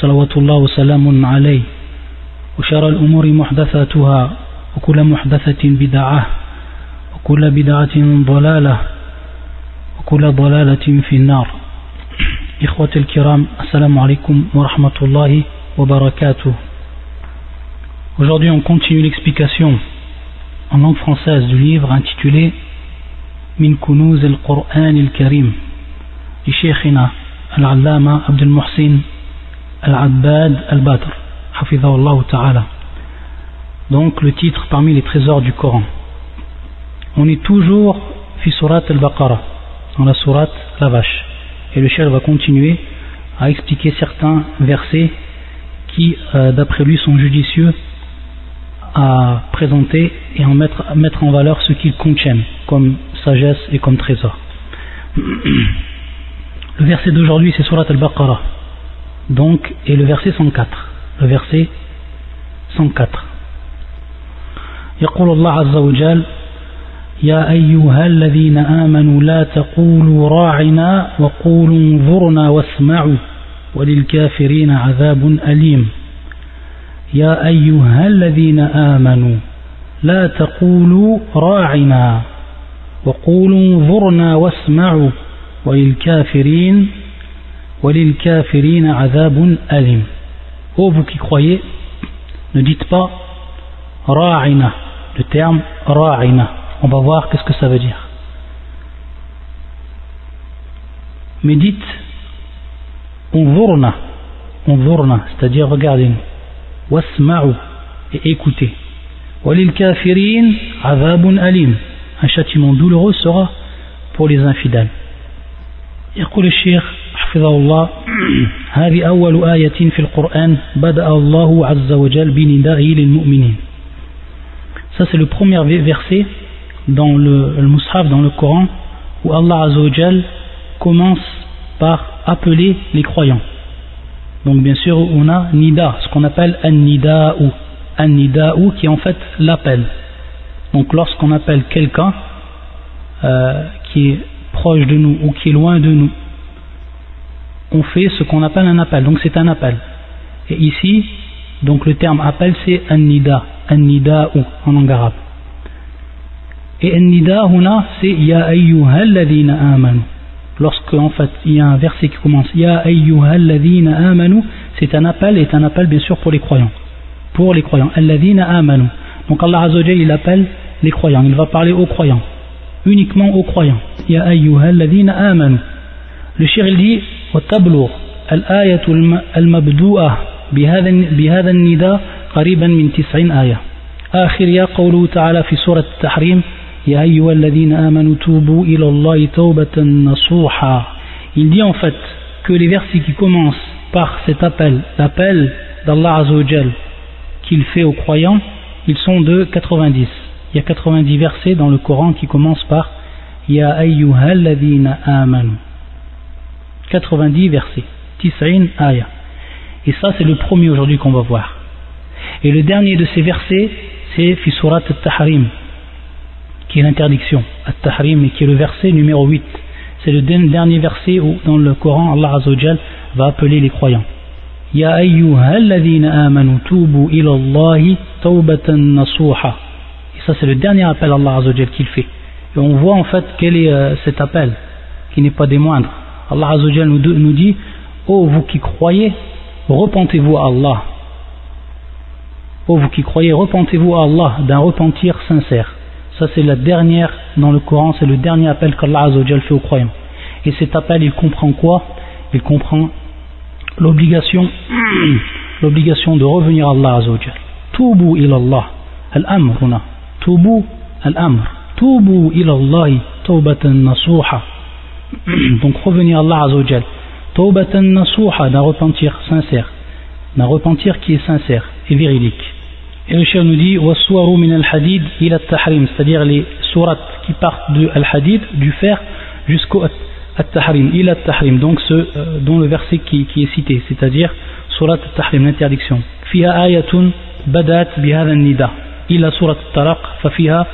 صلوات الله وسلام عليه وشر الأمور محدثاتها وكل محدثة بدعة وكل بدعة ضلالة وكل ضلالة في النار إخوة الكرام السلام عليكم ورحمة الله وبركاته Aujourd'hui on continue l'explication en langue française du livre intitulé Kunuz al-Qur'an al-Karim du Sheikhina Al-Allama Abdul Muhsin Al-Abbad Al-Badr Hafizahullah Ta'ala donc le titre parmi les trésors du Coran on est toujours fi surat al-Baqarah dans la surat la vache et le Cheikh va continuer à expliquer certains versets qui euh, d'après lui sont judicieux à présenter et mettre, à mettre en valeur ce qu'ils contiennent comme sagesse et comme trésor. Le verset d'aujourd'hui c'est Surat al-Baqarah. Donc, et le verset 104. Le verset 104. يقول الله عز وجل يا أيها الذين آمنوا لا تقولوا راعنا وقولوا انظرنا واسمعوا وللكافرين عذاب أليم يا أيها الذين آمنوا لا تقولوا راعنا وقولوا انظرنا واسمعوا وللكافرين Ô vous qui croyez, ne dites pas ra'ina, le terme ra'ina. On va voir qu'est-ce que ça veut dire. Mais dites unzurna, unzurna, c'est-à-dire regardez-nous. Wasma'u, et écoutez. Walil kafirin azabun alim. Un châtiment douloureux sera pour les infidèles. يقول الشيخ حفظه الله هذه أول آية في القرآن بدأ الله عز وجل بندائه للمؤمنين Ça c'est le premier verset dans le, le Mus'haf, dans le Coran, où Allah Azzawajal commence par appeler les croyants. Donc bien sûr on a Nida, ce qu'on appelle An-Nida'u. An-Nida'u qui est en fait l'appel. Donc lorsqu'on appelle quelqu'un euh, qui est proche de nous ou qui est loin de nous, on fait ce qu'on appelle un appel. Donc c'est un appel. Et ici, donc le terme appel c'est An-Nida, An-Nida'u en langue arabe. Et An-Nida huna c'est Ya ayyuhalladhina amanu. Lorsque en fait il y a un verset qui commence Ya ayyuhalladhina amanu, c'est un appel et un appel bien sûr pour les croyants. Pour les croyants. Alladhina amanu. Donc Allah Azzawajal il appelle les croyants. Il va parler aux croyants. Uniquement aux croyants. Ya ayyuhalladhina amanu. Le shir il dit وتبلغ الآية المبدوءة بهذا بهذا النداء قريبا من تسعين آية آخر يا قوله تعالى في سورة التحريم يا أيها الذين آمنوا توبوا إلى الله توبة نصوحا Il dit en fait que les versets qui commencent par cet appel, l'appel d'Allah Azzawajal qu'il fait aux croyants, ils sont de 90. Il y a 90 versets dans le Coran qui commencent par Ya ayyuhalladhina amanu. 90 versets. Tis'in aya. Et ça, c'est le premier aujourd'hui qu'on va voir. Et le dernier de ces versets, c'est fi surat al-Tahrim, qui est l'interdiction. Al-Tahrim, et qui est le verset numéro 8. C'est le dernier verset où, dans le Coran, Allah Azzawajal va appeler les croyants. Ya amanu tubu ila tawbatan nasuha. Et ça, c'est le dernier appel à Allah Azzawajal qu'il fait. Et on voit en fait quel est euh, cet appel, qui n'est pas des moindres. Allah Azzawajal nous, dit Ô oh, vous qui croyez, repentez-vous à Allah. Ô oh, vous qui croyez, repentez-vous à Allah d'un repentir sincère. Ça c'est la dernière dans le Coran, c'est le dernier appel qu'Allah Azzawajal fait aux croyants. Et cet appel, il comprend quoi? Il comprend l'obligation l'obligation de revenir à Allah Azzawajal. Tubu ila Allah. Al-amr huna. Tubu al-amr. Tubu ila Allah tawbatan nasuha. donc revenir à Allah Azzawajal. Tawbatan nasuha d'un repentir sincère. D'un repentir qui est sincère et véridique. Et le chien nous dit Waswaru min al-hadid ila tahrim c'est-à-dire les sourates qui partent de al-hadid du fer jusqu'au at-tahrim. Ila tahrim donc ce euh, dont le verset qui, est cité. C'est-à-dire surat at-tahrim l'interdiction. Fiha ayatun badat nida ila surat at-talaq fa fiha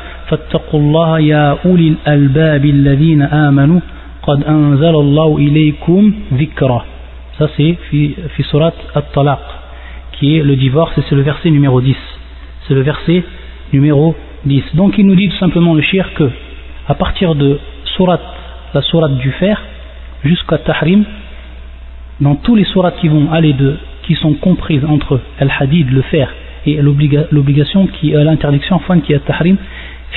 ya ulil albab alladhina amanu. قد أنزل الله إليكم ذكرا ça c'est fi, fi surat at-talaq qui est le divorce et c'est le verset numéro 10 c'est le verset numéro 10. Donc il nous dit tout simplement le shir que à partir de surat, la surat du fer jusqu'à tahrim, dans tous les surats qui vont aller de, qui sont comprises entre al-hadid, le fer, et l'obligation qui l'interdiction enfin qui est tahrim,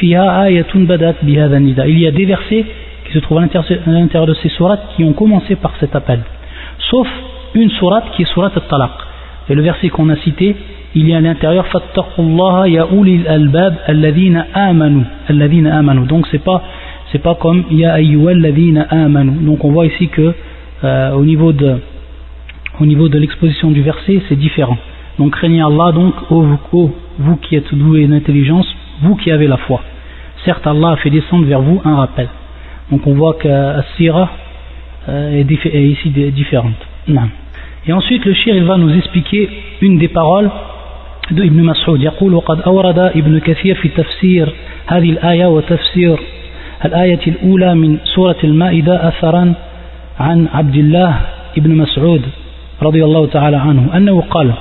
il y a des versets qui se trouvent à l'intérieur de ces surats qui ont commencé par cet appel. Sauf une surat qui est surat al-talaq. Et le verset qu'on a cité, il y a à l'intérieur ya ulil albab alladhina amanu. Amanu. Donc c'est pas c'est pas comme ya amanu. Donc on voit ici que euh, au niveau de au niveau de l'exposition du verset c'est différent. Donc craignez Allah donc ô vous, vous qui êtes doués d'intelligence vous qui avez la foi. Certes Allah a fait descendre vers vous un rappel donc on voit que la sira euh, est, est, ici différente. Non. et ensuite le shir il va nous expliquer une des paroles ابن مسعود يقول وقد أورد ابن كثير في تفسير هذه الآية وتفسير الآية الأولى من سورة المائدة أثرا عن عبد الله ابن مسعود رضي الله تعالى عنه أنه قال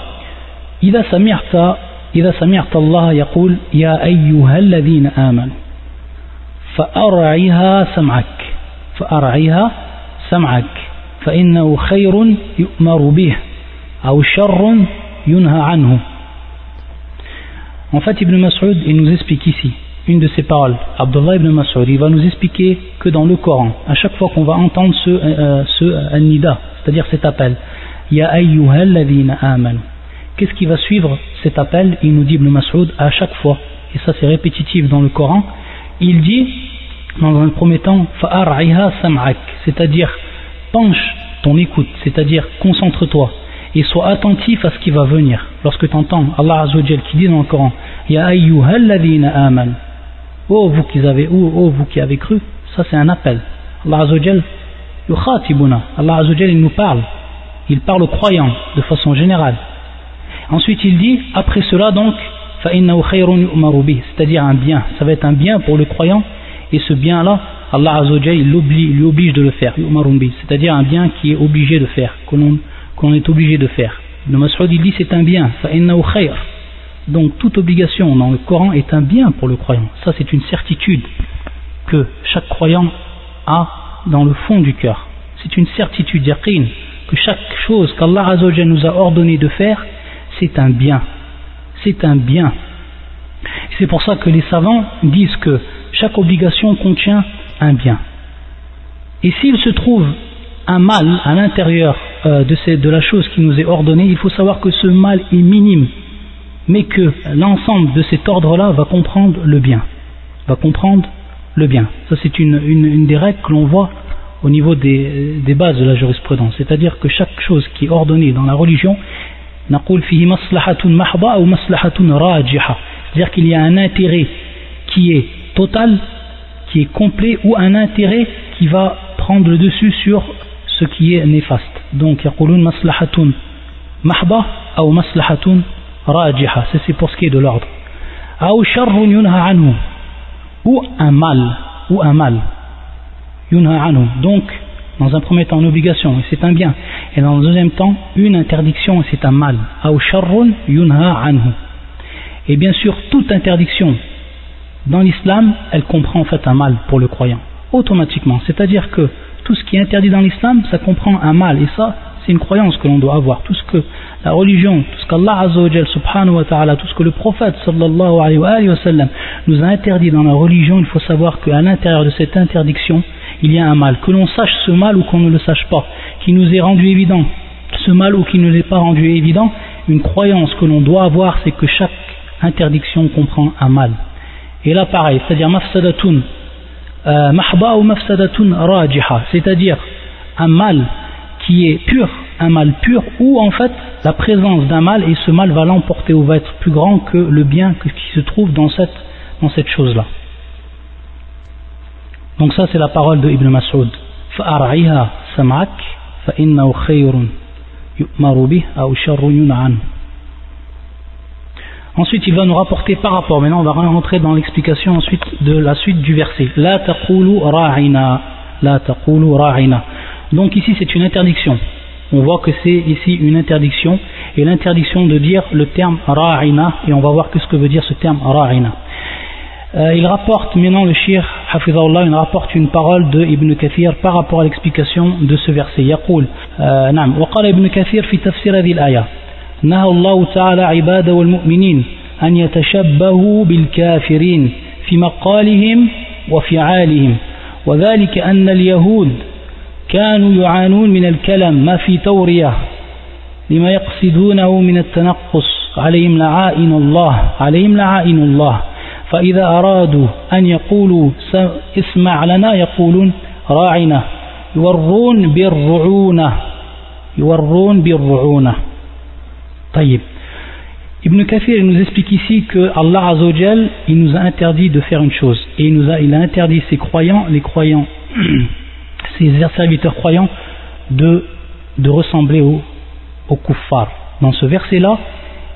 إذا سمعت إذا سمعت الله يقول يا أيها الذين آمنوا فأرعيها سمعك فأرعيها سمعك فإنه خير يؤمر به أو شر ينهى عنه En fait, Ibn Mas'ud, il nous explique ici une de ses paroles. Abdullah ibn Mas'ud, il va nous expliquer que dans le Coran, à chaque fois qu'on va entendre ce, euh, ce euh, nida, c'est-à-dire cet appel, Ya ayyuhalladhina amanu. Qu'est-ce qui va suivre cet appel Il nous dit Ibn Mas'ud à chaque fois, et ça c'est répétitif dans le Coran, il dit, dans un premier temps, c'est-à-dire penche ton écoute, c'est-à-dire concentre-toi et sois attentif à ce qui va venir. Lorsque tu entends Allah Azzawajal qui dit dans le Coran Ya ayyuhalladhina aman Oh vous qui avez oh, oh vous qui avez cru, ça c'est un appel. Allah Azzawajal yukhatibuna. Allah Azzawajal il nous parle. Il parle aux croyants de façon générale. Ensuite il dit après cela donc c'est-à-dire un bien, ça va être un bien pour le croyant et ce bien là Allah Azzawajal il lui oblige de le faire, c'est-à-dire un bien qui est obligé de faire, qu'on est obligé de faire. Le Mas'ud il dit c'est un bien, donc toute obligation dans le Coran est un bien pour le croyant. Ça c'est une certitude que chaque croyant a dans le fond du cœur. C'est une certitude, yaqin, que chaque chose qu'Allah nous a ordonné de faire, c'est un bien. C'est un bien. C'est pour ça que les savants disent que chaque obligation contient un bien. Et s'il se trouve un mal à l'intérieur euh, de, la chose qui nous est ordonnée, il faut savoir que ce mal est minime, mais que l'ensemble de cet ordre-là va comprendre le bien, va comprendre le bien. Ça c'est une, des règles que l'on voit au niveau des, des, bases de la jurisprudence, c'est-à-dire que chaque chose qui est ordonnée dans la religion, c'est-à-dire qu'il y a un intérêt qui est total, qui est complet, ou un intérêt qui va prendre le dessus sur ce qui est néfaste. Donc, يقولون maslahatun mahba ou maslahatun rajiha. C'est pour ce qui est de l'ordre. أو شر ينهى عنه ou un mal ou un mal yunha anhu. Donc, Dans un premier temps, une obligation, et c'est un bien. Et dans le deuxième temps, une interdiction, et c'est un mal. Et bien sûr, toute interdiction dans l'islam, elle comprend en fait un mal pour le croyant. Automatiquement. C'est-à-dire que tout ce qui est interdit dans l'islam, ça comprend un mal. Et ça, c'est une croyance que l'on doit avoir. Tout ce que la religion, tout ce qu'Allah Azzawajal, subhanahu wa ta'ala, tout ce que le prophète sallallahu alayhi wa sallam nous a interdit dans la religion, il faut savoir qu'à l'intérieur de cette interdiction, il y a un mal. Que l'on sache ce mal ou qu'on ne le sache pas, qui nous est rendu évident, ce mal ou qui ne l'est pas rendu évident, une croyance que l'on doit avoir, c'est que chaque interdiction comprend un mal. Et là pareil, c'est-à-dire mafsadatun, euh, mahba ou mafsadatun rajiha, c'est-à-dire un mal qui est pur, un mal pur, ou en fait la présence d'un mal et ce mal va l'emporter ou va être plus grand que le bien qui se trouve dans cette, dans cette chose-là. Donc ça c'est la parole de Ibn Mas'ud. فأرعيها سمعك فإنه خير يؤمر به أو شر ينعى Ensuite, il va nous rapporter par rapport, maintenant on va rentrer dans l'explication ensuite de la suite du verset. La taqulu ra'ina. La taqulu ra'ina. Donc ici c'est une interdiction. On voit que c'est ici une interdiction et l'interdiction de dire le terme ra'ina et on va voir que ce que veut dire ce terme ra'ina. Euh, il rapporte maintenant le shir Hafizahullah, il rapporte une parole de Ibn Kathir par rapport à l'explication de ce verset. يقول نعم وقال ابن كثير في تفسير هذه الآية نهى الله تعالى عباده والمؤمنين أن يتشبهوا بالكافرين في مقالهم وفعالهم وذلك أن اليهود كانوا يعانون من الكلام ما في تورية لما يقصدونه من التنقص عليهم لعائن الله عليهم لعائن الله فإذا أرادوا أن يقولوا اسمع لنا يقولون راعنا يورون بالرعونة يورون بالرعونة طيب Ibn Kathir nous explique ici que Allah Azzawajal, il nous a interdit de faire une chose et il nous a, il a interdit ses croyants, les croyants, ses serviteurs croyants de, de ressembler aux au kuffar. Dans ce verset-là,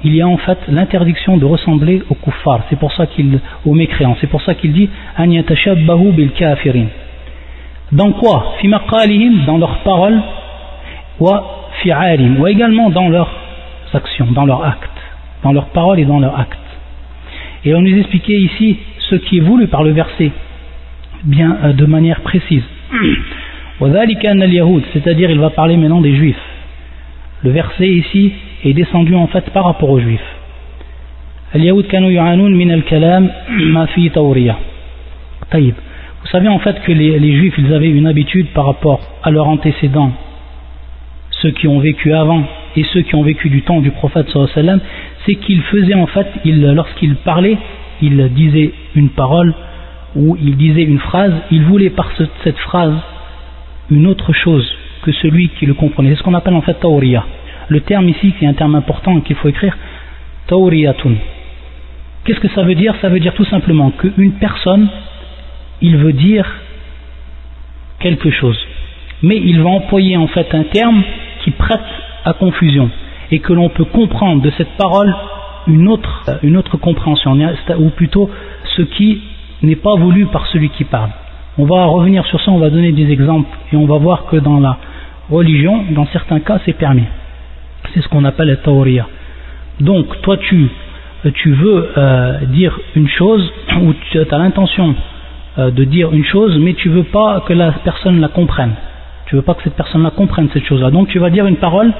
il y a en fait l'interdiction de ressembler aux kuffar, c'est pour ça qu'il, aux mécréants, c'est pour ça qu'il dit bil kafirin. Dans quoi? Dans leurs paroles, wa fi'alim, ou également dans leurs actions, dans leurs actes dans leurs paroles et dans leurs actes. Et on nous expliquait ici ce qui est voulu par le verset, bien euh, de manière précise. c'est-à-dire il va parler maintenant des juifs. Le verset ici est descendu en fait par rapport aux juifs. Vous savez en fait que les, juifs ils avaient une habitude par rapport à leurs antécédents, ceux qui ont vécu avant et ceux qui ont vécu du temps du prophète c'est qu'il faisait en fait, lorsqu'il parlait, il disait une parole ou il disait une phrase, il voulait par cette phrase une autre chose que celui qui le comprenait. C'est ce qu'on appelle en fait tauriya. Le terme ici, qui est un terme important qu'il faut écrire, tauriyatun. Qu'est-ce que ça veut dire? Ça veut dire tout simplement qu'une personne, il veut dire quelque chose. Mais il va employer en fait un terme qui prête à confusion et que l'on peut comprendre de cette parole une autre, une autre compréhension, ou plutôt ce qui n'est pas voulu par celui qui parle. On va revenir sur ça, on va donner des exemples et on va voir que dans la religion, dans certains cas, c'est permis. C'est ce qu'on appelle la tawriya. Donc, toi, tu, tu veux euh, dire une chose, ou tu as l'intention euh, de dire une chose, mais tu veux pas que la personne la comprenne. Tu veux pas que cette personne la comprenne cette chose-là. Donc, tu vas dire une parole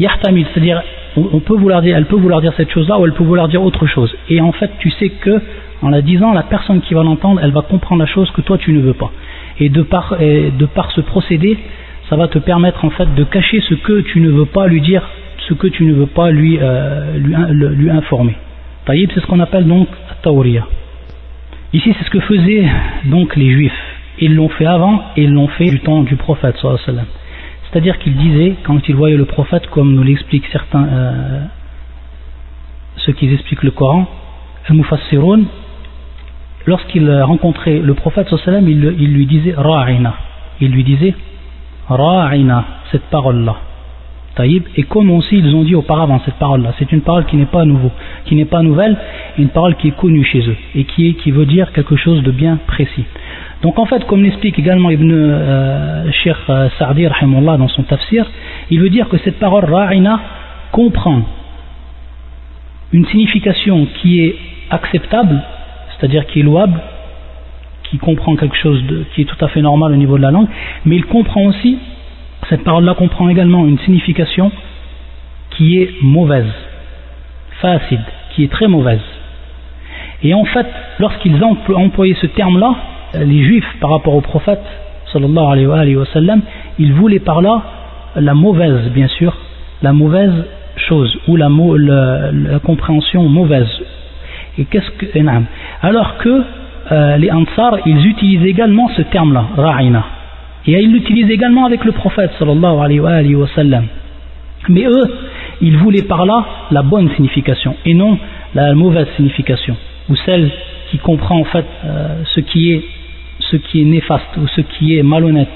yahtamil, c'est-à-dire on peut vouloir dire, elle peut vouloir dire cette chose-là ou elle peut vouloir dire autre chose. Et en fait, tu sais que en la disant, la personne qui va l'entendre, elle va comprendre la chose que toi tu ne veux pas. Et de par, de par ce procédé, ça va te permettre en fait de cacher ce que tu ne veux pas lui dire, ce que tu ne veux pas lui, euh, lui, informer. Taïb, c'est ce qu'on appelle donc Tauriya. Ici, c'est ce que faisaient donc les juifs. Ils l'ont fait avant et ils l'ont fait du temps du prophète. C'est-à-dire qu'il disait, quand il voyait le prophète, comme nous l'expliquent certains, euh, ceux qui expliquent le Coran, al-Mufassirun, lorsqu'il rencontrait le prophète, il, il lui disait Ra'ina. Il lui disait Ra'ina, cette parole-là. Taïb, et comme aussi ils ont dit auparavant cette parole-là, c'est une parole qui n'est pas nouveau, qui n'est pas nouvelle, une parole qui est connue chez eux et qui, veut dire quelque chose de bien précis. Donc en fait, comme l'explique également Ibn euh, Sheikh euh, Sa'di dans son tafsir, il veut dire que cette parole ra'ina comprend une signification qui est acceptable, c'est-à-dire qui est louable, qui comprend quelque chose qui est tout à fait normal au niveau de la langue, mais il comprend aussi, cette parole-là comprend également une signification qui est mauvaise, facile, qui est très mauvaise. Et en fait, lorsqu'ils ont employé ce terme-là, les juifs par rapport au prophète sallallahu alayhi wa sallam, ils voulaient par là la mauvaise, bien sûr, la mauvaise chose ou la, la, compréhension mauvaise. Et qu'est-ce que Alors que euh, les Ansar, ils utilisent également ce terme-là, ra'ina. Et ils l'utilisent également avec le prophète sallallahu alayhi wa sallam. Mais eux, ils voulaient par là la bonne signification et non la mauvaise signification ou celle qui comprend en fait euh, ce qui est néfaste ou ce qui est malhonnête.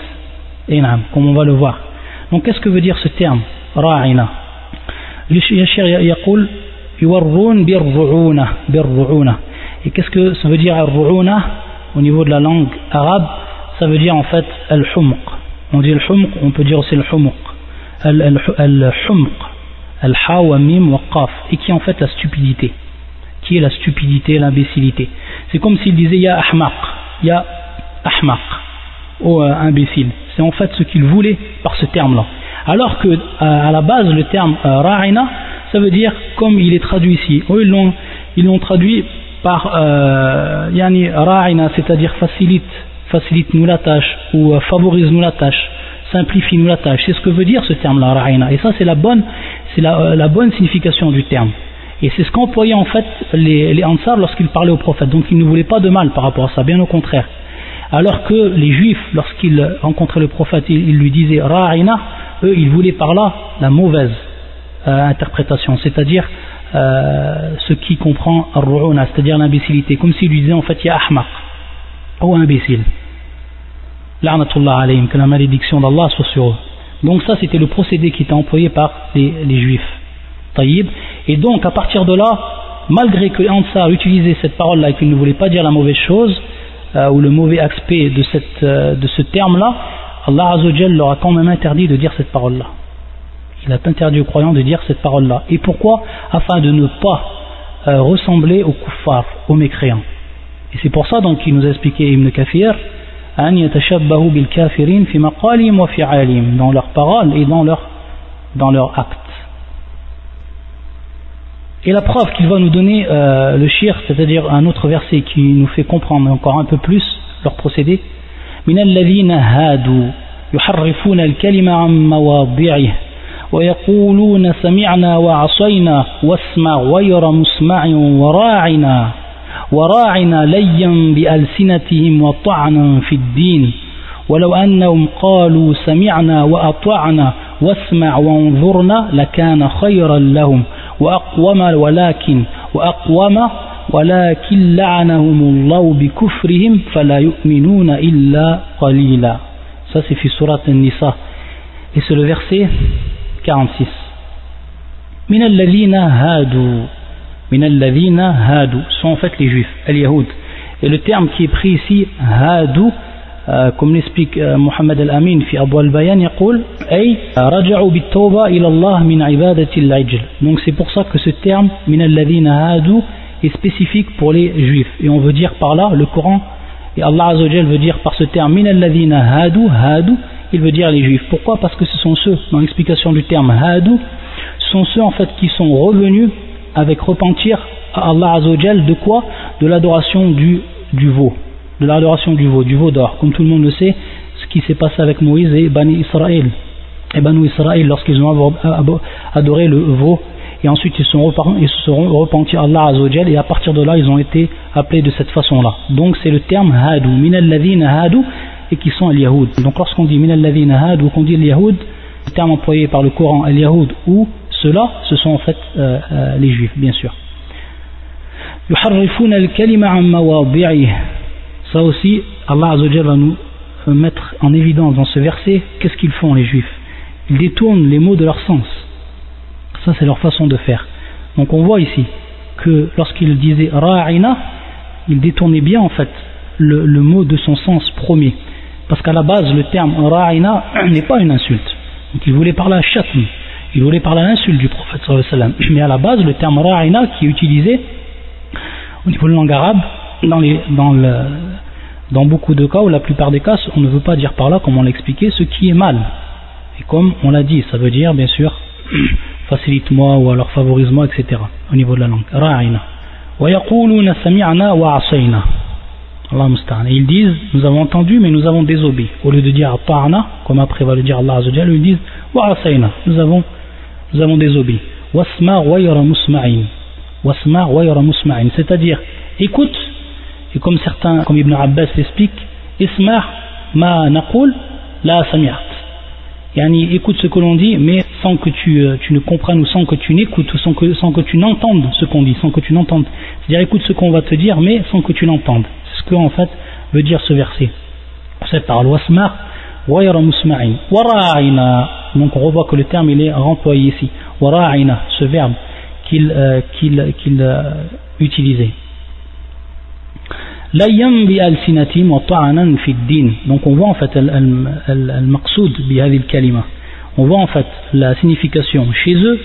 Et comme on va le voir. Donc qu'est-ce que veut dire ce terme Ra'ina. Et qu'est-ce que ça veut dire au niveau de la langue arabe? Ça veut dire en fait al-humq. On dit al-humq, on peut dire aussi al-humq. Al-humq, al-ha et qui est en fait la stupidité? Qui est la stupidité, l'imbécilité? C'est comme s'il disait ya ahmaq, ya ahmaq, ou euh, imbécile. C'est en fait ce qu'il voulait par ce terme-là. Alors que euh, à la base, le terme euh, ra'ina, ça veut dire comme il est traduit ici. Ils l'ont traduit par euh, yani ra'ina, c'est-à-dire facilite, facilite-nous la tâche ou euh, favorise-nous la tâche, simplifie-nous la tâche. C'est ce que veut dire ce terme-là, ra'ina. Et ça, c'est la bonne, c'est euh, la, bonne signification du terme. Et c'est ce qu'employaient en fait les, les Ansar lorsqu'ils parlaient au prophète. Donc ils ne voulaient pas de mal par rapport à ça, bien au contraire. Alors que les juifs, lorsqu'ils rencontraient le prophète, ils, lui disaient ra'ina, eux, ils voulaient par là la mauvaise euh, interprétation, c'est-à-dire euh, ce qui comprend ar c'est-à-dire l'imbécilité, comme s'il lui disait en fait ya ahmaq, ou imbécile. La'natullah alayhim, que la malédiction d'Allah soit sur eux. Donc ça c'était le procédé qui était employé par les, juifs. Taïb. Et donc à partir de là, malgré que Ansar utilisait cette parole-là et qu'il ne voulait pas dire la mauvaise chose, euh, ou le mauvais aspect de, euh, ce terme-là, Allah Azzawajal leur a quand même interdit de dire cette parole-là il a interdit aux croyants de dire cette parole-là. Et pourquoi Afin de ne pas euh, ressembler aux kuffars, aux mécréants. Et c'est pour ça donc qu'il nous a expliqué Ibn Kafir dans leurs paroles et dans leurs dans leur actes. Et la preuve qu'il va nous donner euh, le shir, c'est-à-dire un autre verset qui nous fait comprendre encore un peu plus leur procédé. ويقولون سمعنا وعصينا واسمع غير مسمع وراعنا وراعنا ليا بألسنتهم وطعنا في الدين. ولو أنهم قالوا سمعنا وأطعنا واسمع وانظرنا لكان خيرا لهم وأقوم ولكن وأقوم ولكن لعنهم الله بكفرهم فلا يؤمنون إلا قليلا. Ça c'est في Et c'est le verset 46 min hadu min hadu sont en fait les juifs al-yahoud et le terme qui est pris ici hadu euh, comme l'explique euh, Mohammed al-Amin fi Abu al-Bayan يقول أي رجعوا بالتوبة إلى الله من عبادة العجل donc c'est pour ça que ce terme min alladhina hadu est spécifique pour les juifs et on veut dire par là le Coran et Allah Azza veut dire par ce terme min alladhina hadu hadu il veut dire les juifs. Pourquoi? Parce que ce sont ceux, dans l'explication du terme hadou, sont ceux en fait qui sont revenus avec repentir à Allah Azzawajal de quoi? De l'adoration du, du veau, de l'adoration du veau, du veau d'or. Comme tout le monde le sait, ce qui s'est passé avec Moïse et Bani Israël. Et Israël, lorsqu'ils ont adoré le veau, et ensuite ils, sont ils se sont repentis à Allah Azzawajal, et à partir de là, ils ont été appelés de cette façon-là. Donc c'est le terme hadou. Hadou, et qui sont les yahoud Donc lorsqu'on dit min al ou qu'on dit al-yahoud, le terme employé par le Coran al-yahoud ou ceux-là, ce sont en fait euh, euh, les juifs, bien sûr. Ça aussi, Allah va nous mettre en évidence dans ce verset qu'est-ce qu'ils font les juifs? Ils détournent les mots de leur sens. Ça c'est leur façon de faire. Donc on voit ici que lorsqu'ils disaient ra'ina, ils détournaient bien en fait le mot de son sens premier. Parce qu'à la base, le terme ra'ina n'est pas une insulte. Donc il voulait parler à chatm, il voulait parler à l'insulte du prophète sallallahu Mais à la base, le terme ra'ina qui est utilisé au niveau de la langue arabe, dans, les, dans, le, dans beaucoup de cas, ou la plupart des cas, on ne veut pas dire par là, comme on l'a expliqué, ce qui est mal. Et comme on l'a dit, ça veut dire bien sûr facilite-moi ou alors favorise-moi, etc. au niveau de la langue. Ra'ina. ويقولون سمعنا وعصينا Allah Et ils disent, nous avons entendu, mais nous avons désobéi. Au lieu de dire ta'ana, comme après va le dire Allah ils disent wa'asayna, nous avons, nous avons désobéi. Wasma musma'in. Wasma musma'in. C'est-à-dire, écoute, et comme certains, comme Ibn Abbas l'explique, isma' ma naqul, la sami'at. Yani, écoute ce que l'on dit, mais sans que tu, euh, tu ne comprennes ou sans que tu n'écoutes ou sans que, sans que tu n'entendes ce qu'on dit, sans que tu n'entendes. C'est-à-dire, écoute ce qu'on va te dire, mais sans que tu l'entendes. Que, en fait, veut dire ce verset. Cette parole. Donc, on revoit que le terme, il est remployé ici. Ce verbe qu'il euh, euh, utilisait. donc on voit en fait on voit en fait la signification chez eux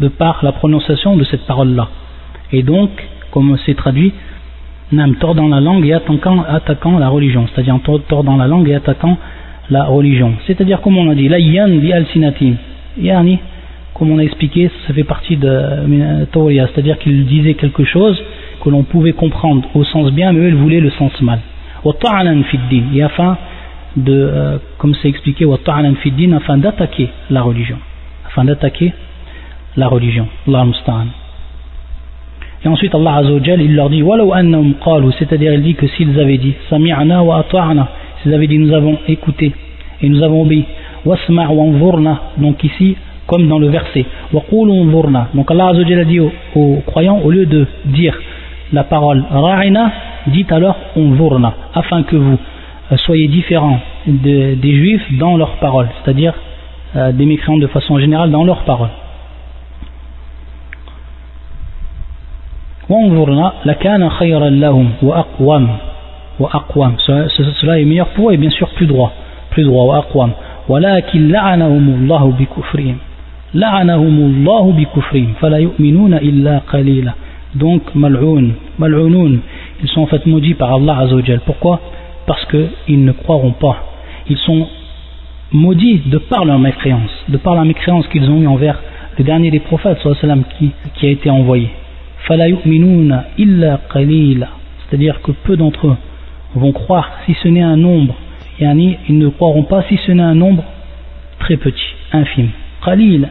de par la prononciation de cette parole là et donc comme c'est traduit tord dans la langue et attaquant, attaquant la religion c'est-à-dire tord dans la langue et attaquant la religion c'est-à-dire comme on a dit layyan bi al sinatim yani comme on a expliqué ça fait partie de Tawriya c'est-à-dire qu'il disait quelque chose que l'on pouvait comprendre au sens bien, mais eux ils voulaient le sens mal. Et afin de, euh, comme c'est expliqué, afin d'attaquer la religion. Afin d'attaquer la religion. Allah Et ensuite Allah Azzawajal, il leur dit, c'est-à-dire il dit que s'ils avaient dit, sami'na wa ata'na, s'ils avaient dit nous avons écouté et nous avons obéi, wasma' wa donc ici, comme dans le verset, wa donc Allah Azzawajal a dit aux croyants, au lieu de dire la parole ra'ina, dites alors unzurna, afin que vous euh, soyez différents des juifs dans leurs paroles, c'est-à-dire euh, des mécréants de façon générale dans leurs paroles. cela est meilleur pour eux et bien sûr plus droit plus droit wa ولكن لعنهم الله بكفرهم لعنهم الله بكفرهم فلا يؤمنون إلا قليلا donc mal'oun, mal'ounoun, ils sont en fait maudits par Allah Azzawajal. Pourquoi Parce qu'ils ne croiront pas. Ils sont maudits de par leur mécréance, de par la mécréance qu'ils ont eu envers le dernier des prophètes qui, qui a été envoyé. C'est-à-dire que peu d'entre eux vont croire si ce n'est un nombre. Yani, ils ne croiront pas si ce n'est un nombre très petit, infime. Qalil,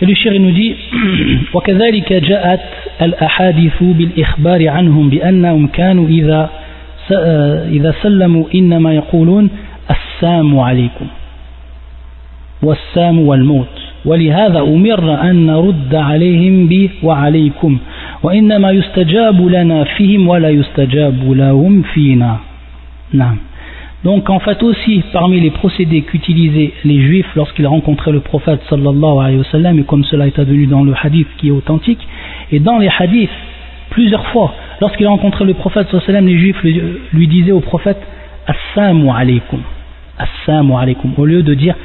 et le shir nous dit وكذلك جاءت الأحاديث بالإخبار عنهم بأنهم كانوا إذا إذا سلموا إنما يقولون السام عليكم والسام والموت ولهذا أمر أن نرد عليهم به وعليكم وإنما يستجاب لنا فيهم ولا يستجاب لهم فينا نعم Donc en fait aussi parmi les procédés qu'utilisaient les juifs lorsqu'ils rencontraient le prophète sallallahu alayhi wa sallam et comme cela est advenu dans le hadith qui est authentique et dans les hadiths plusieurs fois lorsqu'ils rencontraient le prophète sallallahu alayhi wa sallam les juifs lui, disaient au prophète assalamu alaykum assalamu alaykum au lieu de dire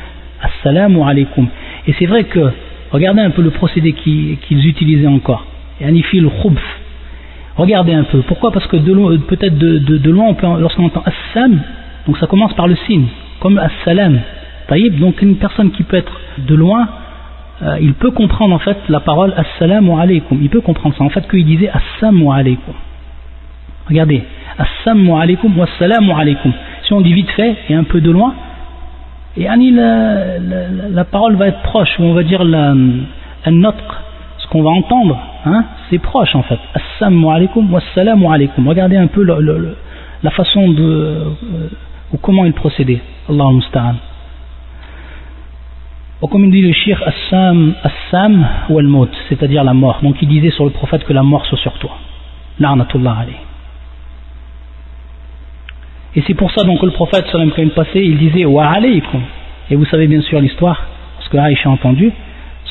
assalamu alaykum et c'est vrai que regardez un peu le procédé qu'ils utilisaient encore yanifil khubf regardez un peu pourquoi? Parce que peut-être de, loin lorsqu'on entend assam donc ça commence par le signe, comme as-salam. Donc une personne qui peut être de loin, euh, il peut comprendre en fait la parole assalamu alaykum. Il peut comprendre ça. En fait, qu'il disait assalamu alaykum. Regardez, assalamu alaykum wa assalamu alaykum. Si on dit vite fait et un peu de loin, et Annie, la, la, parole va être proche, on va dire la, notre, ce qu'on va entendre, hein, c'est proche en fait. Assalamu alaykum wa assalamu alaykum. Regardez un peu la façon de. Euh, ou comment il procédait. Allah musta'an. Ou comme il dit le shir Assam, Assam ou al-Maut, c'est-à-dire la mort. Donc il disait sur le prophète que la mort soit sur toi. La'natullah alayhi. Et c'est pour ça donc que le prophète, quand il passait, il disait Wa alaykum. Et vous savez bien sûr l'histoire, parce que Aïcha a entendu.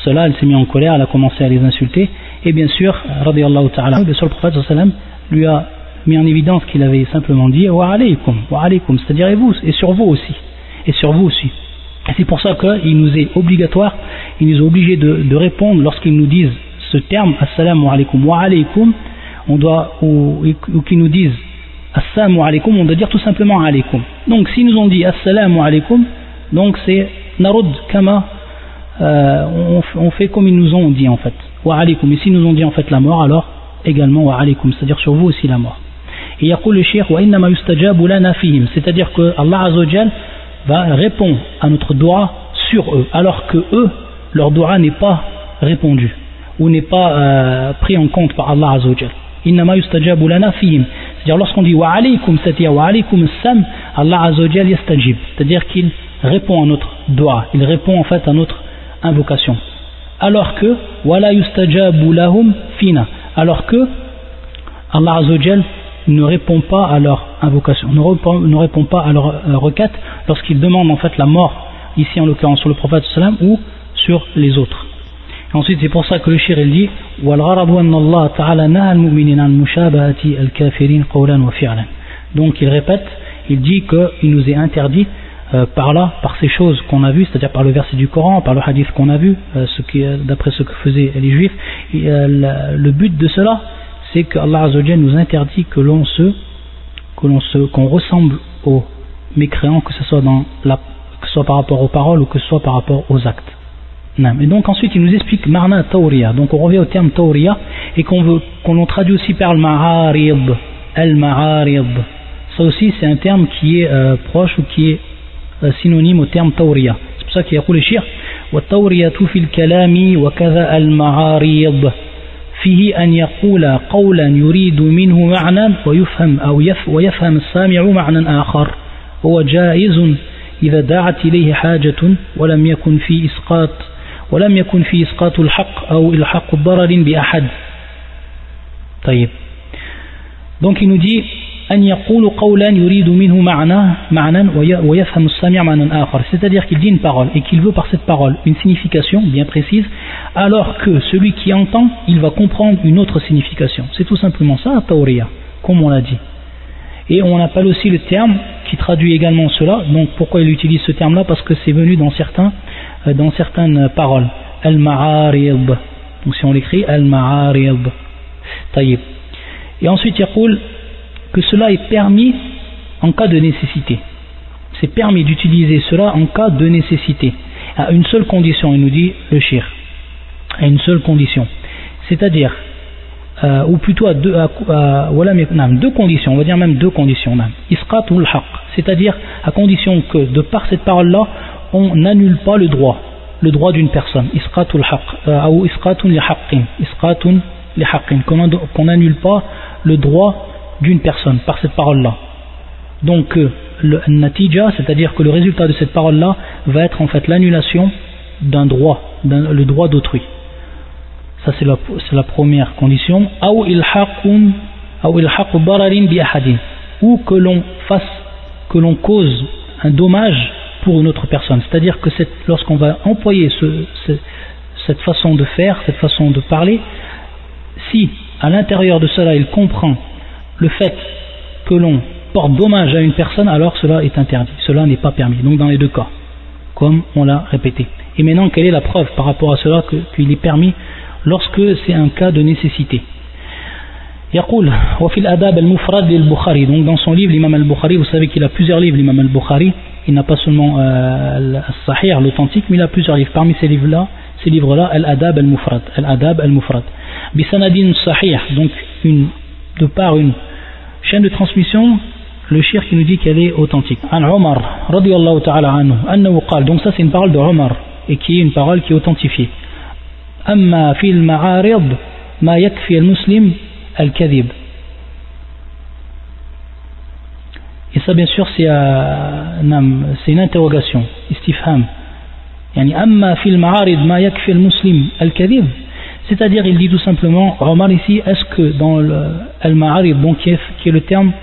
Cela, elle s'est mise en colère, elle a commencé à les insulter. Et bien sûr, radiallahu ta'ala, le prophète lui a mis en évidence qu'il avait simplement dit wa alaykum, wa alaykum, c'est-à-dire et vous, et sur vous aussi, et sur vous aussi. Et c'est pour ça qu'il nous est obligatoire, il nous est obligé de, répondre lorsqu'ils nous disent ce terme, assalamu alaykum wa alaykum, on doit, ou, ou qu'ils nous disent Assalamu alaikum, on doit dire tout simplement alaikum. Donc s'ils nous ont dit Assalamu alaikum, donc c'est Narud Kama, euh, on, fait comme ils nous ont dit en fait. Wa alaikum. Et s'ils nous ont dit en fait la mort, alors également wa alaikum, c'est-à-dire sur vous aussi la mort. Et yaqul le shir wa innama yustajabu fihim, c'est-à-dire que Allah Azzawajal va répondre à notre doigt sur eux, alors que eux, leur doigt n'est pas répondu ou n'est pas euh, pris en compte par Allah Azzawajal. Innama yustajabu fihim. C'est-à-dire lorsqu'on dit wa alaykum, c'est-à-dire wa alaykum sam, Allah azawajal yastajib. C'est-à-dire qu'il répond à notre doigt, il répond en fait à notre invocation. Alors que wala yustajabu lahum fina. Alors que Allah azawajal ne répond pas à leur invocation, ne répond, ne répond pas à leur euh, requête lorsqu'ils demandent en fait la mort, ici en l'occurrence sur le prophète ou sur les autres. Ensuite, c'est pour ça que le shir il dit Donc il répète, il dit qu'il nous est interdit euh, par là, par ces choses qu'on a vues, c'est-à-dire par le verset du Coran, par le hadith qu'on a vu, euh, d'après ce que faisaient les juifs. Euh, le but de cela, c'est que Allah nous interdit que l'on se, qu'on ressemble aux mécréants, que ce soit dans la, que ce soit par rapport aux paroles ou que ce soit par rapport aux actes. Et donc ensuite il nous explique Marna Tawriya. Donc on revient au terme Tawriya et qu'on veut qu'on traduit aussi par le Ma'arib. Al-Ma'arib. Ça aussi c'est un terme qui est euh, proche ou qui est euh, synonyme au terme Tawriya. C'est pour ça qu'il y a le shir. والتورية في الكلام وكذا المعاريض فيه أن يقول قولا يريد منه معنى ويفهم أو يف ويفهم السامع معنى آخر هو جائز إذا دعت إليه حاجة ولم يكن في إسقاط ولم يكن في إسقاط الحق أو إلحاق ضرر بأحد طيب donc il nous dit أن يقول قولا يريد منه معنى معنى ويفهم السامع معنى آخر c'est-à-dire qu'il dit une parole et qu'il veut par cette parole une signification bien précise alors que celui qui entend il va comprendre une autre signification c'est tout simplement ça tawriya comme on l'a dit et on appelle aussi le terme qui traduit également cela donc pourquoi il utilise ce terme là parce que c'est venu dans certains euh, dans certaines paroles. Al-Ma'arib. Donc si on l'écrit, Al-Ma'arib. Taïb. Et ensuite, il que cela est permis en cas de nécessité. C'est permis d'utiliser cela en cas de nécessité. À une seule condition, il nous dit le shir. À une seule condition. C'est-à-dire, euh, ou plutôt à deux, conditions, on va dire même deux conditions. Isqatul haq. C'est-à-dire à condition que de par cette parole-là, on n'annule pas le droit, le droit d'une personne. Haq, euh. Qu'on n'annule pas le droit d'une personne par cette parole-là. Donc, euh, le natija, c'est-à-dire que le résultat de cette parole-là va être en fait l'annulation d'un droit, le droit d'autrui. Ça, c'est la, la, première condition. Ou que l'on fasse, que l'on cause un dommage pour une autre personne. C'est-à-dire que lorsqu'on va employer cette façon de faire, cette façon de parler, si à l'intérieur de cela il comprend le fait que l'on porte dommage à une personne, alors cela est interdit, cela n'est pas permis. Donc dans les deux cas, comme on l'a répété. Et maintenant, quelle est la preuve par rapport à cela qu'il est permis lorsque c'est un cas de nécessité? يقول وفي الأداب المفرد للبخاري donc dans son livre l'imam al-Bukhari vous savez qu'il a plusieurs livres l'imam al-Bukhari il n'a pas seulement euh, sahih l'authentique mais il a plusieurs livres parmi ces livres là ces livres là al-Adab al-Mufrad al-Adab al-Mufrad bisanadin sahih donc une, de par une chaîne de transmission le shir qui nous dit qu'elle est authentique an Omar radiyallahu ta'ala anhu annahu qal donc ça c'est une parole de Omar et qui est une parole qui est authentifiée amma fil ma'arid ma yakfi al-muslim al-kadhib. Et ça, bien sûr, c'est euh, une interrogation, istifham. C'est-à-dire, il dit tout simplement, Omar ici, est-ce que dans al-ma'arid, donc qui le terme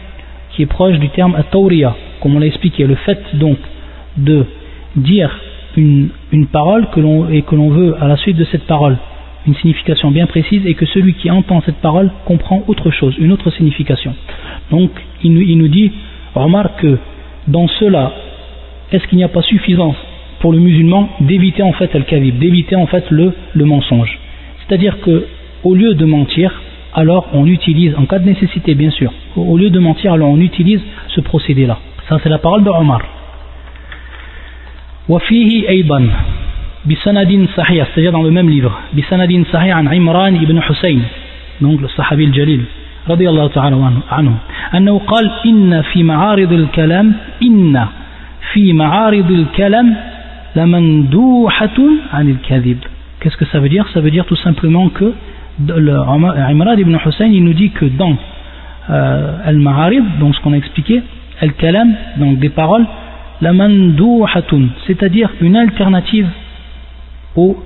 qui est proche du terme at-tawriya, comme on l'a expliqué, le fait donc de dire une, une parole que et que l'on veut à la suite de cette parole une signification bien précise et que celui qui entend cette parole comprend autre chose, une autre signification. Donc il, nous dit, remarque que dans cela, est-ce qu'il n'y a pas suffisance pour le musulman d'éviter en fait al-kavib, d'éviter en fait le, le mensonge? C'est-à-dire que au lieu de mentir, alors on utilise, en cas de nécessité bien sûr, au lieu de mentir, alors on utilise ce procédé-là. Ça c'est la parole de Omar بسند صحيح c'est-à-dire dans le même livre بسند صحيح عن عمران بن حسين donc le صحابي الجليل رضي الله تعالى عنه أنه قال إن في معارض الكلام إن في معارض الكلام لمندوحة عن الكذب qu'est-ce que ça veut dire ça veut dire tout simplement que le Imran ibn Hussein il nous dit que dans euh, al-ma'arib, donc ce qu'on a expliqué, al-kalam, donc des paroles, la mandouhatun, c'est-à-dire une alternative au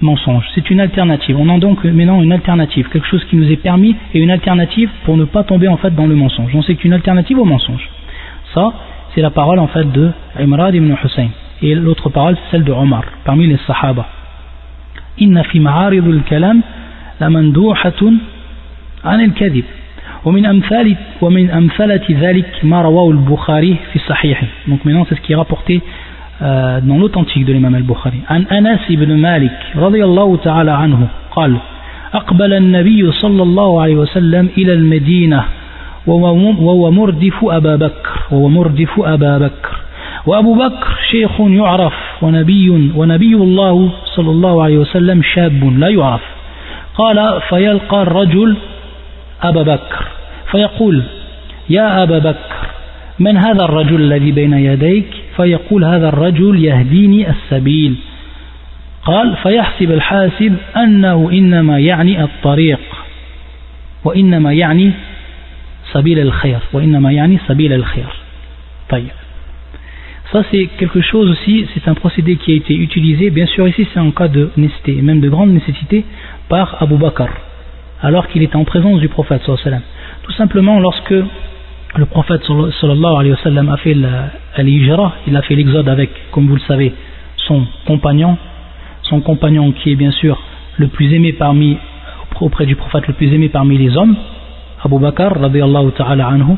mensonge. C'est une alternative. On a donc maintenant une alternative, quelque chose qui nous est permis et une alternative pour ne pas tomber en fait dans le mensonge. On sait qu'une alternative au mensonge. Ça, c'est la parole en fait de Imrad ibn Hussein. Et l'autre parole, c'est celle de Omar, parmi les Sahaba. Inna fi ma'arid al-kalam la mandouhatun an al-kadhib. ومن أمثال ومن أمثلة ذلك ما رواه البخاري في صحيحه donc maintenant c'est ce qui est rapporté euh, dans l'authentique de l'imam al-Bukhari. أنس بن مالك رضي الله تعالى عنه قال أقبل النبي صلى الله عليه وسلم إلى المدينة وهو مردف أبا بكر وهو مردف أبا بكر. وأبو بكر شيخ يعرف ونبي ونبي الله صلى الله عليه وسلم شاب لا يعرف. قال فيلقى الرجل أبا بكر فيقول يا أبا بكر من هذا الرجل الذي بين يديك فيقول هذا الرجل يهديني السبيل قال فيحسب الحاسب أنه إنما يعني الطريق وإنما يعني سبيل الخير وإنما يعني سبيل الخير طيب Ça, c'est quelque chose aussi, c'est un procédé qui a été utilisé, bien sûr, ici, c'est en cas de nécessité, même de grande nécessité, par Abu Bakr, alors qu'il était en présence du prophète, sallallahu tout simplement lorsque le prophète sallallahu alayhi wa sallam a fait l'hijra, il a fait l'exode avec, comme vous le savez, son compagnon, son compagnon qui est bien sûr le plus aimé parmi, auprès du prophète le plus aimé parmi les hommes, Abu Bakr, ta'ala anhu,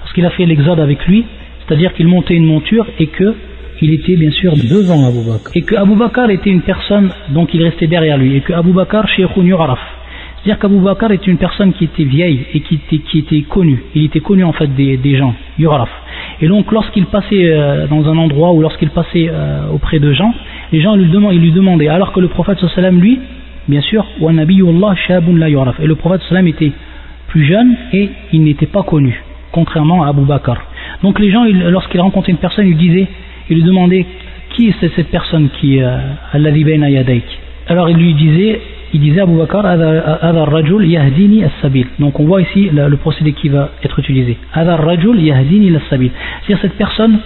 lorsqu'il a fait l'exode avec lui, c'est-à-dire qu'il montait une monture et que il était bien sûr devant Abu Bakr. Et que Abu Bakr était une personne, donc il restait derrière lui, et que Abu Bakr, Sheikhun Yuraraf, c'est-à-dire qu'Abu Bakr est une personne qui était vieille et qui était, connue. Il était connu en fait des, gens, Yuraf. Et donc lorsqu'il passait euh, dans un endroit ou lorsqu'il passait euh, auprès de gens, les gens lui, demandaient. Alors que le prophète sallam lui, bien sûr, shabun la yuraf. Et le prophète sallam était plus jeune et il n'était pas connu, contrairement à Abu Bakr. Donc les gens, lorsqu'ils rencontraient une personne, ils disaient, ils lui demandaient qui est cette personne qui euh, Alors il lui disait il disait Abu Bakr rajul yahdini as-sabil. Donc on voit ici le, procédé qui va être utilisé. Rajul yahdini as-sabil. C'est-à-dire cette personne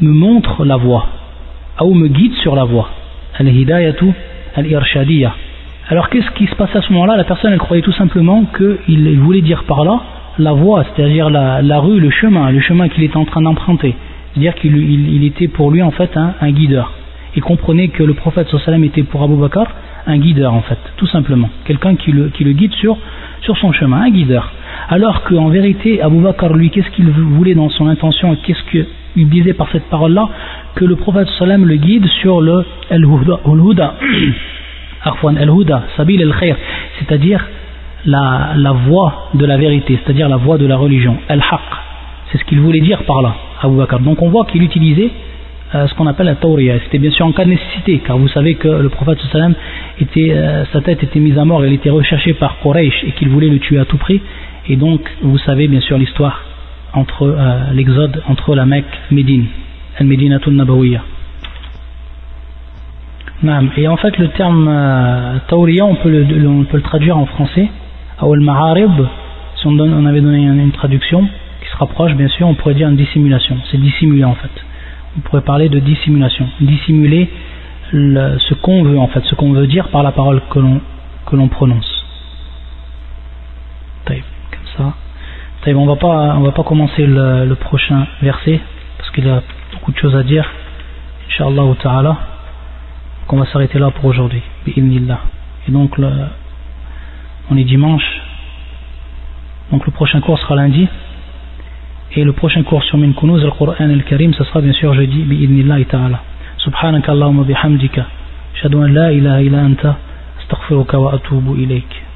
me montre la voie ou me guide sur la voie. Al-hidayatu al-irshadiyya. Alors qu'est-ce qui se passe à ce moment-là? La personne elle croyait tout simplement qu'il voulait dire par là la voie c'est-à-dire la, rue le chemin le chemin qu'il était en train d'emprunter. C'est-à-dire qu'il était pour lui en fait un, un guideur. Il comprenait que le prophète sallam était pour Abu Bakr un guideur en fait, tout simplement. Quelqu'un qui le, guide sur, son chemin, un guideur. Alors qu'en vérité, Abu Bakr, lui, qu'est-ce qu'il voulait dans son intention et qu'est-ce qu'il disait par cette parole-là? Que le prophète sallam le guide sur le al-huda, al-huda, sabil al-khair, c'est-à-dire la, voie de la vérité, c'est-à-dire la voie de la religion, al-haq. C'est ce qu'il voulait dire par là, Abu Bakr. Donc on voit qu'il utilisait ce qu'on appelle la tawriya. C'était bien sûr en cas de nécessité, car vous savez que le prophète sallam était, euh, sa tête était mise à mort, il était recherché par Quraysh et qu'il voulait le tuer à tout prix. Et donc, vous savez bien sûr l'histoire entre euh, l'exode entre la Mecque Médine, al-Medinatul Nabawiyya. Et en fait, le terme tawriya, on peut le, traduire en français. Al-Ma'arib, si on, on avait donné une traduction qui se rapproche, bien sûr, on pourrait dire une dissimulation. C'est dissimulé en fait on pourrait parler de dissimulation, dissimuler ce qu'on veut en fait, ce qu'on veut dire par la parole que l'on que l'on prononce. Comme ça. On va pas on va pas commencer le, prochain verset parce qu'il y a beaucoup de choses à dire. Inch'Allah ta'ala. on va s'arrêter là pour aujourd'hui. Et donc on est dimanche. Donc le prochain cours sera lundi. Et le prochain cours sur Min Kunuz al-Qur'an al-Karim, ce sera bien sûr jeudi, bi'idnillahi ta'ala. Subhanaka Allahumma bihamdika. Ashhadu an la ilaha illa anta. Astaghfiruka wa atubu ilayk.